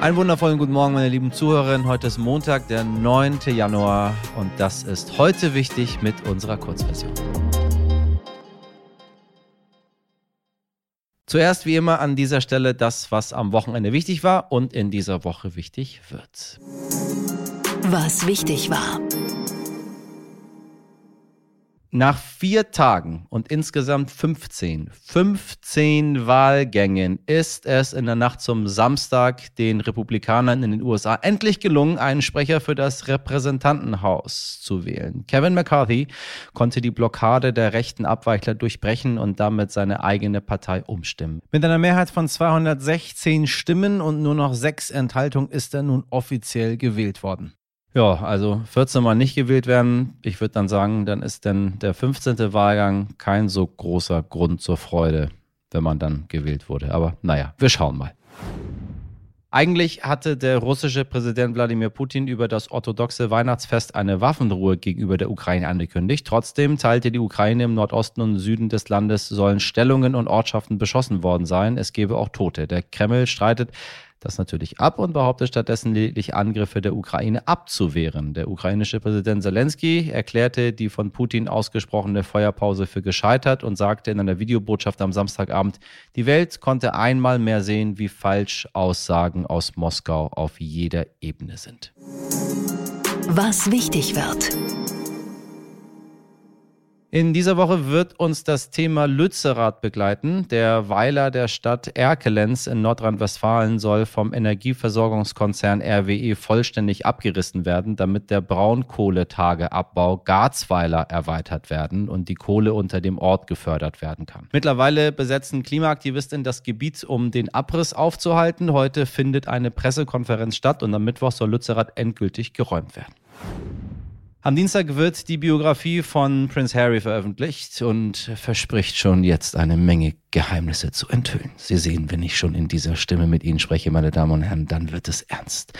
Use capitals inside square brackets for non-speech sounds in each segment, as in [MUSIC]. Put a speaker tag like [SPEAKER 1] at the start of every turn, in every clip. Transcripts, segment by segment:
[SPEAKER 1] Einen wundervollen guten Morgen, meine lieben Zuhörerinnen. Heute ist Montag, der 9. Januar und das ist heute wichtig mit unserer Kurzversion. Zuerst wie immer an dieser Stelle das, was am Wochenende wichtig war und in dieser Woche wichtig wird.
[SPEAKER 2] Was wichtig war.
[SPEAKER 1] Nach vier Tagen und insgesamt 15, 15 Wahlgängen ist es in der Nacht zum Samstag den Republikanern in den USA endlich gelungen, einen Sprecher für das Repräsentantenhaus zu wählen. Kevin McCarthy konnte die Blockade der rechten Abweichler durchbrechen und damit seine eigene Partei umstimmen. Mit einer Mehrheit von 216 Stimmen und nur noch sechs Enthaltungen ist er nun offiziell gewählt worden. Ja, also 14 Mal nicht gewählt werden. Ich würde dann sagen, dann ist denn der 15. Wahlgang kein so großer Grund zur Freude, wenn man dann gewählt wurde. Aber naja, wir schauen mal. Eigentlich hatte der russische Präsident Wladimir Putin über das orthodoxe Weihnachtsfest eine Waffenruhe gegenüber der Ukraine angekündigt. Trotzdem teilte die Ukraine im Nordosten und Süden des Landes sollen Stellungen und Ortschaften beschossen worden sein. Es gebe auch Tote. Der Kreml streitet das natürlich ab und behauptet stattdessen lediglich Angriffe der Ukraine abzuwehren. Der ukrainische Präsident Zelensky erklärte die von Putin ausgesprochene Feuerpause für gescheitert und sagte in einer Videobotschaft am Samstagabend, die Welt konnte einmal mehr sehen, wie falsch Aussagen aus Moskau auf jeder Ebene sind.
[SPEAKER 2] Was wichtig wird.
[SPEAKER 1] In dieser Woche wird uns das Thema Lützerath begleiten. Der Weiler der Stadt Erkelenz in Nordrhein-Westfalen soll vom Energieversorgungskonzern RWE vollständig abgerissen werden, damit der Braunkohletageabbau Garzweiler erweitert werden und die Kohle unter dem Ort gefördert werden kann. Mittlerweile besetzen Klimaaktivistinnen das Gebiet, um den Abriss aufzuhalten. Heute findet eine Pressekonferenz statt und am Mittwoch soll Lützerath endgültig geräumt werden. Am Dienstag wird die Biografie von Prince Harry veröffentlicht und verspricht schon jetzt eine Menge Geheimnisse zu enthüllen. Sie sehen, wenn ich schon in dieser Stimme mit Ihnen spreche, meine Damen und Herren, dann wird es ernst.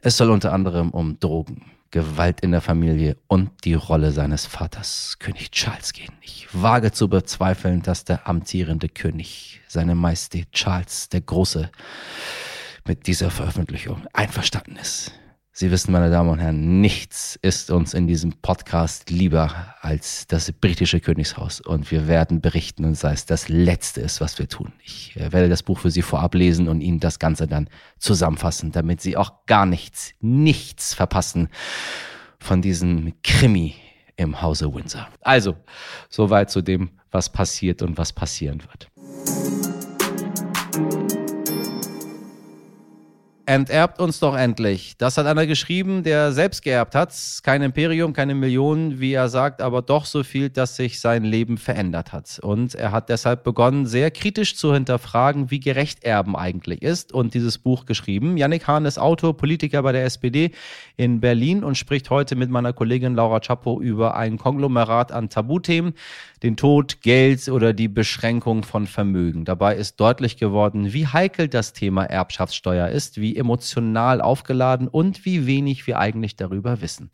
[SPEAKER 1] Es soll unter anderem um Drogen, Gewalt in der Familie und die Rolle seines Vaters, König Charles, gehen. Ich wage zu bezweifeln, dass der amtierende König, seine Majestät Charles der Große, mit dieser Veröffentlichung einverstanden ist. Sie wissen, meine Damen und Herren, nichts ist uns in diesem Podcast lieber als das britische Königshaus. Und wir werden berichten und sei es das Letzte ist, was wir tun. Ich äh, werde das Buch für Sie vorab lesen und Ihnen das Ganze dann zusammenfassen, damit Sie auch gar nichts, nichts verpassen von diesem Krimi im Hause Windsor. Also, soweit zu dem, was passiert und was passieren wird. Enterbt uns doch endlich. Das hat einer geschrieben, der selbst geerbt hat. Kein Imperium, keine Millionen, wie er sagt, aber doch so viel, dass sich sein Leben verändert hat. Und er hat deshalb begonnen, sehr kritisch zu hinterfragen, wie gerecht Erben eigentlich ist und dieses Buch geschrieben. Yannick Hahn ist Autor, Politiker bei der SPD in Berlin und spricht heute mit meiner Kollegin Laura Chapo über ein Konglomerat an Tabuthemen, den Tod, Geld oder die Beschränkung von Vermögen. Dabei ist deutlich geworden, wie heikel das Thema Erbschaftssteuer ist, wie emotional aufgeladen und wie wenig wir eigentlich darüber wissen.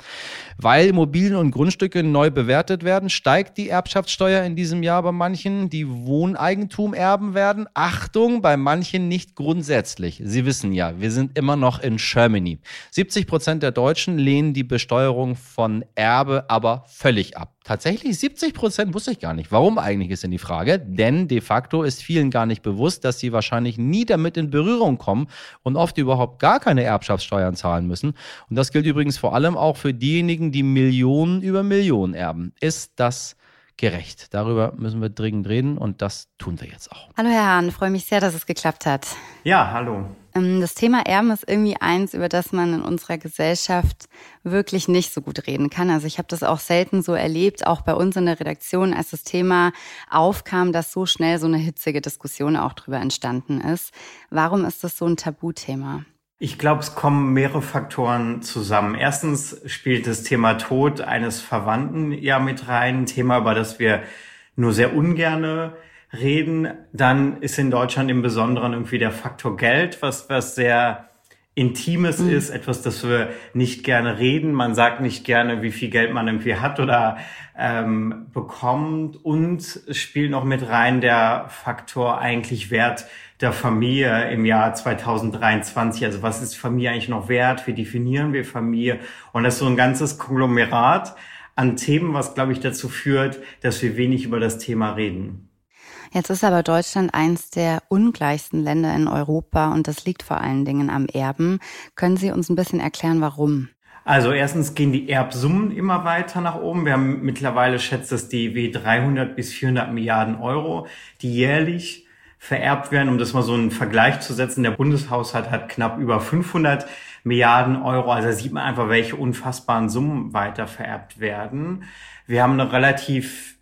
[SPEAKER 1] Weil Immobilien und Grundstücke neu bewertet werden, steigt die Erbschaftssteuer in diesem Jahr bei manchen, die Wohneigentum erben werden. Achtung, bei manchen nicht grundsätzlich. Sie wissen ja, wir sind immer noch in Germany. 70 Prozent der Deutschen lehnen die Besteuerung von Erbe aber völlig ab. Tatsächlich 70 Prozent wusste ich gar nicht. Warum eigentlich ist denn die Frage? Denn de facto ist vielen gar nicht bewusst, dass sie wahrscheinlich nie damit in Berührung kommen und oft überhaupt gar keine Erbschaftssteuern zahlen müssen. Und das gilt übrigens vor allem auch für diejenigen, die Millionen über Millionen erben. Ist das gerecht? Darüber müssen wir dringend reden und das tun wir jetzt auch.
[SPEAKER 3] Hallo Herr Hahn, freue mich sehr, dass es geklappt hat.
[SPEAKER 4] Ja, hallo.
[SPEAKER 3] Ähm, das Thema Erben ist irgendwie eins, über das man in unserer Gesellschaft wirklich nicht so gut reden kann. Also ich habe das auch selten so erlebt, auch bei uns in der Redaktion, als das Thema aufkam, dass so schnell so eine hitzige Diskussion auch drüber entstanden ist. Warum ist das so ein Tabuthema?
[SPEAKER 4] Ich glaube, es kommen mehrere Faktoren zusammen. Erstens spielt das Thema Tod eines Verwandten ja mit rein, ein Thema, über das wir nur sehr ungerne reden. Dann ist in Deutschland im Besonderen irgendwie der Faktor Geld, was, was sehr Intimes mhm. ist, etwas, das wir nicht gerne reden. Man sagt nicht gerne, wie viel Geld man irgendwie hat oder ähm, bekommt. Und es spielt noch mit rein der Faktor eigentlich Wert der Familie im Jahr 2023. Also was ist Familie eigentlich noch wert? Wie definieren wir Familie? Und das ist so ein ganzes Konglomerat an Themen, was, glaube ich, dazu führt, dass wir wenig über das Thema reden.
[SPEAKER 3] Jetzt ist aber Deutschland eins der ungleichsten Länder in Europa und das liegt vor allen Dingen am Erben. Können Sie uns ein bisschen erklären, warum?
[SPEAKER 4] Also erstens gehen die Erbsummen immer weiter nach oben. Wir haben mittlerweile schätzt das DW 300 bis 400 Milliarden Euro, die jährlich vererbt werden. Um das mal so einen Vergleich zu setzen, der Bundeshaushalt hat knapp über 500 Milliarden Euro. Also da sieht man einfach, welche unfassbaren Summen weiter vererbt werden. Wir haben eine relativ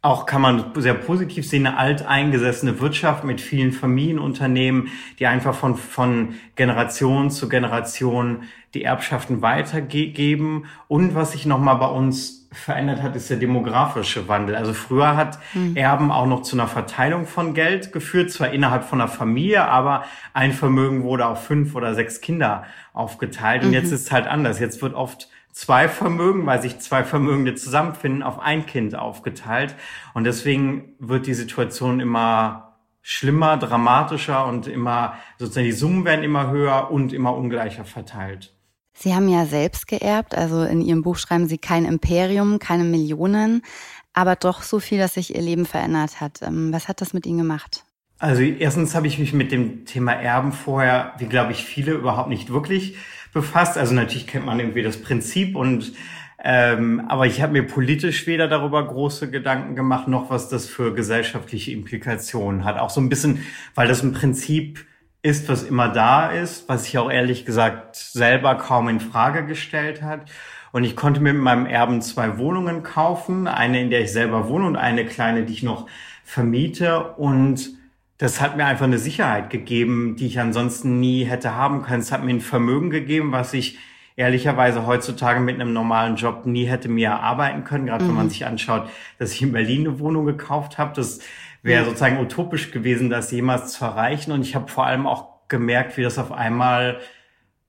[SPEAKER 4] auch kann man sehr positiv sehen, eine alteingesessene Wirtschaft mit vielen Familienunternehmen, die einfach von, von Generation zu Generation die Erbschaften weitergeben. Und was sich nochmal bei uns verändert hat, ist der demografische Wandel. Also früher hat mhm. Erben auch noch zu einer Verteilung von Geld geführt, zwar innerhalb von einer Familie, aber ein Vermögen wurde auf fünf oder sechs Kinder aufgeteilt. Und mhm. jetzt ist es halt anders. Jetzt wird oft zwei Vermögen, weil sich zwei Vermögende zusammenfinden, auf ein Kind aufgeteilt. Und deswegen wird die Situation immer schlimmer, dramatischer und immer, sozusagen die Summen werden immer höher und immer ungleicher verteilt.
[SPEAKER 3] Sie haben ja selbst geerbt, also in Ihrem Buch schreiben Sie kein Imperium, keine Millionen, aber doch so viel, dass sich Ihr Leben verändert hat. Ähm, was hat das mit Ihnen gemacht?
[SPEAKER 4] Also erstens habe ich mich mit dem Thema Erben vorher, wie glaube ich viele, überhaupt nicht wirklich befasst. Also natürlich kennt man irgendwie das Prinzip und ähm, aber ich habe mir politisch weder darüber große Gedanken gemacht, noch was das für gesellschaftliche Implikationen hat. Auch so ein bisschen, weil das ein Prinzip ist, was immer da ist, was sich auch ehrlich gesagt selber kaum in Frage gestellt hat. Und ich konnte mir mit meinem Erben zwei Wohnungen kaufen, eine, in der ich selber wohne und eine kleine, die ich noch vermiete. Und das hat mir einfach eine Sicherheit gegeben, die ich ansonsten nie hätte haben können. Es hat mir ein Vermögen gegeben, was ich ehrlicherweise heutzutage mit einem normalen Job nie hätte mir erarbeiten können. Gerade mhm. wenn man mhm. sich anschaut, dass ich in Berlin eine Wohnung gekauft habe. Das wäre mhm. sozusagen utopisch gewesen, das jemals zu erreichen. Und ich habe vor allem auch gemerkt, wie das auf einmal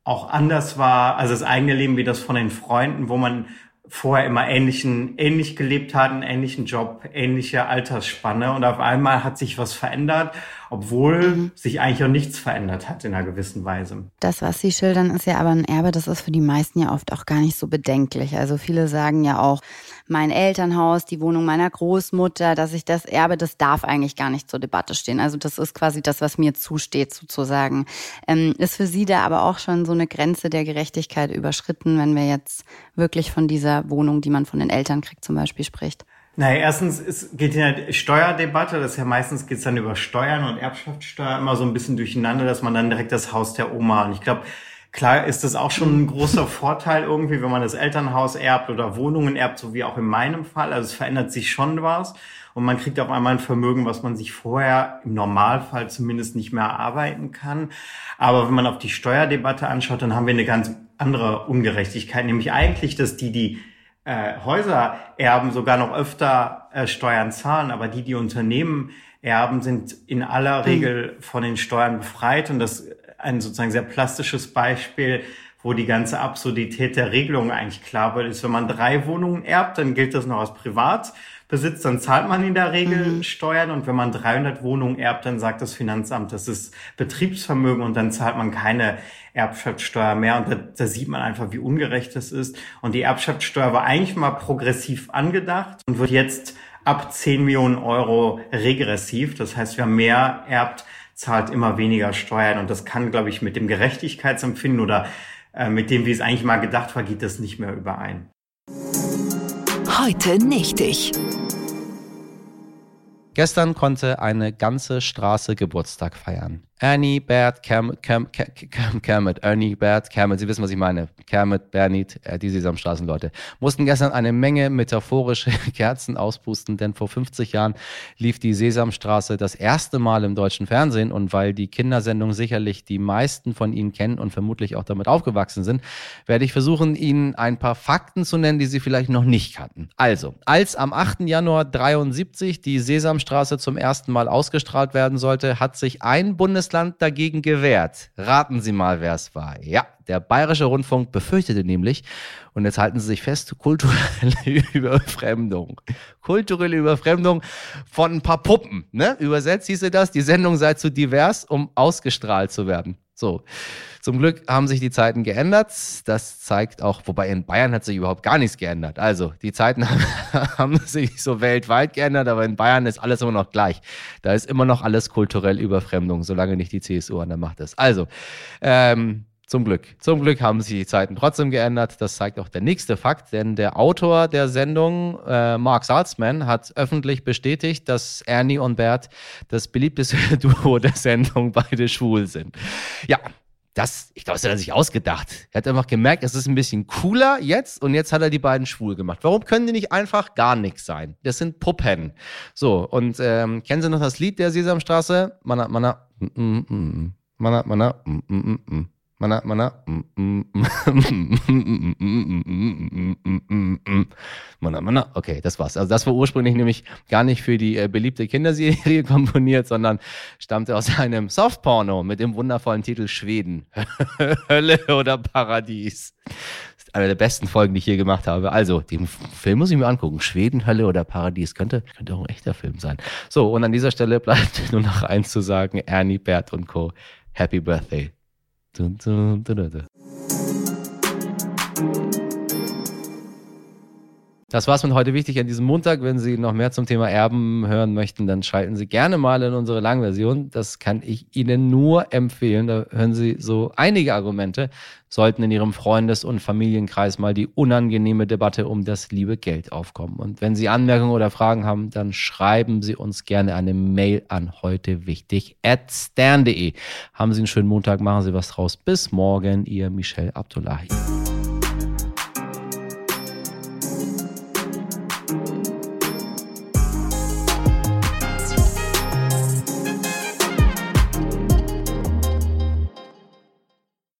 [SPEAKER 4] auch anders war, also das eigene Leben wie das von den Freunden, wo man vorher immer ähnlichen, ähnlich gelebt hat, einen ähnlichen Job, ähnliche Altersspanne. Und auf einmal hat sich was verändert, obwohl mhm. sich eigentlich auch nichts verändert hat in einer gewissen Weise.
[SPEAKER 3] Das, was Sie schildern, ist ja aber ein Erbe, das ist für die meisten ja oft auch gar nicht so bedenklich. Also viele sagen ja auch, mein Elternhaus, die Wohnung meiner Großmutter, dass ich das erbe, das darf eigentlich gar nicht zur Debatte stehen. Also das ist quasi das, was mir zusteht sozusagen. Ähm, ist für Sie da aber auch schon so eine Grenze der Gerechtigkeit überschritten, wenn wir jetzt wirklich von dieser Wohnung, die man von den Eltern kriegt, zum Beispiel spricht?
[SPEAKER 4] Naja, erstens es geht in der Steuerdebatte, das ist ja meistens geht's dann über Steuern und Erbschaftssteuer immer so ein bisschen durcheinander, dass man dann direkt das Haus der Oma und ich glaube, Klar ist das auch schon ein großer [LAUGHS] Vorteil irgendwie, wenn man das Elternhaus erbt oder Wohnungen erbt, so wie auch in meinem Fall. Also es verändert sich schon was und man kriegt auf einmal ein Vermögen, was man sich vorher im Normalfall zumindest nicht mehr erarbeiten kann. Aber wenn man auf die Steuerdebatte anschaut, dann haben wir eine ganz andere Ungerechtigkeit, nämlich eigentlich, dass die, die äh, Häuser erben, sogar noch öfter äh, Steuern zahlen, aber die, die Unternehmen erben, sind in aller Regel von den Steuern befreit. Und das ein sozusagen sehr plastisches Beispiel, wo die ganze Absurdität der Regelung eigentlich klar wird, ist, wenn man drei Wohnungen erbt, dann gilt das noch als Privatbesitz, dann zahlt man in der Regel mhm. Steuern und wenn man 300 Wohnungen erbt, dann sagt das Finanzamt, das ist Betriebsvermögen und dann zahlt man keine Erbschaftssteuer mehr und da, da sieht man einfach, wie ungerecht das ist und die Erbschaftssteuer war eigentlich mal progressiv angedacht und wird jetzt ab 10 Millionen Euro regressiv, das heißt, wer mehr erbt, zahlt immer weniger Steuern. Und das kann, glaube ich, mit dem Gerechtigkeitsempfinden oder äh, mit dem, wie es eigentlich mal gedacht war, geht das nicht mehr überein.
[SPEAKER 2] Heute nicht ich.
[SPEAKER 1] Gestern konnte eine ganze Straße Geburtstag feiern. Ernie, Bert, Kermit, Kermit, Kermit, Ernie, Bert, Kermit, Sie wissen, was ich meine. Kermit, Bernit, äh, die Sesamstraßenleute, mussten gestern eine Menge metaphorische [LAUGHS] Kerzen auspusten, denn vor 50 Jahren lief die Sesamstraße das erste Mal im deutschen Fernsehen und weil die Kindersendung sicherlich die meisten von Ihnen kennen und vermutlich auch damit aufgewachsen sind, werde ich versuchen, Ihnen ein paar Fakten zu nennen, die Sie vielleicht noch nicht kannten. Also, als am 8. Januar 73 die Sesamstraße zum ersten Mal ausgestrahlt werden sollte, hat sich ein Bundes Bundesland dagegen gewehrt. Raten Sie mal, wer es war. Ja, der Bayerische Rundfunk befürchtete nämlich, und jetzt halten Sie sich fest, kulturelle [LAUGHS] Überfremdung. Kulturelle Überfremdung von ein paar Puppen. Ne? Übersetzt hieße das, die Sendung sei zu divers, um ausgestrahlt zu werden. So. Zum Glück haben sich die Zeiten geändert. Das zeigt auch, wobei in Bayern hat sich überhaupt gar nichts geändert. Also die Zeiten [LAUGHS] haben sich so weltweit geändert, aber in Bayern ist alles immer noch gleich. Da ist immer noch alles kulturell Überfremdung, solange nicht die CSU an der Macht ist. Also, ähm, zum Glück. Zum Glück haben sich die Zeiten trotzdem geändert. Das zeigt auch der nächste Fakt, denn der Autor der Sendung, äh, Mark Salzman, hat öffentlich bestätigt, dass Ernie und Bert das beliebteste [LAUGHS] Duo der Sendung beide schwul sind. Ja, das, ich glaube, das hat er sich ausgedacht. Er hat einfach gemerkt, es ist ein bisschen cooler jetzt und jetzt hat er die beiden schwul gemacht. Warum können die nicht einfach gar nichts sein? Das sind Puppen. So, und ähm, kennen Sie noch das Lied der Sesamstraße? Mana, mana, mm, mm, mm, mana, mana, mm, mm, mm. Mana, mana, mana, mana. Okay, das war's. Also das war ursprünglich nämlich gar nicht für die äh, beliebte Kinderserie [LAUGHS] komponiert, sondern stammte aus einem Softporno mit dem wundervollen Titel Schweden. [LAUGHS] Hölle oder Paradies. Das ist eine der besten Folgen, die ich hier gemacht habe. Also, den Film muss ich mir angucken. Schweden, Hölle oder Paradies. Könnte, könnte auch ein echter Film sein. So, und an dieser Stelle bleibt [LAUGHS] nur noch eins zu sagen. Ernie, Bert und Co. Happy Birthday. 噔噔噔了的。Das war's mit heute wichtig an diesem Montag. Wenn Sie noch mehr zum Thema Erben hören möchten, dann schalten Sie gerne mal in unsere Langversion. Das kann ich Ihnen nur empfehlen. Da hören Sie so einige Argumente, sollten in Ihrem Freundes- und Familienkreis mal die unangenehme Debatte um das liebe Geld aufkommen. Und wenn Sie Anmerkungen oder Fragen haben, dann schreiben Sie uns gerne eine Mail an heute wichtig at stern.de. Haben Sie einen schönen Montag, machen Sie was draus. Bis morgen, Ihr Michel Abdullahi.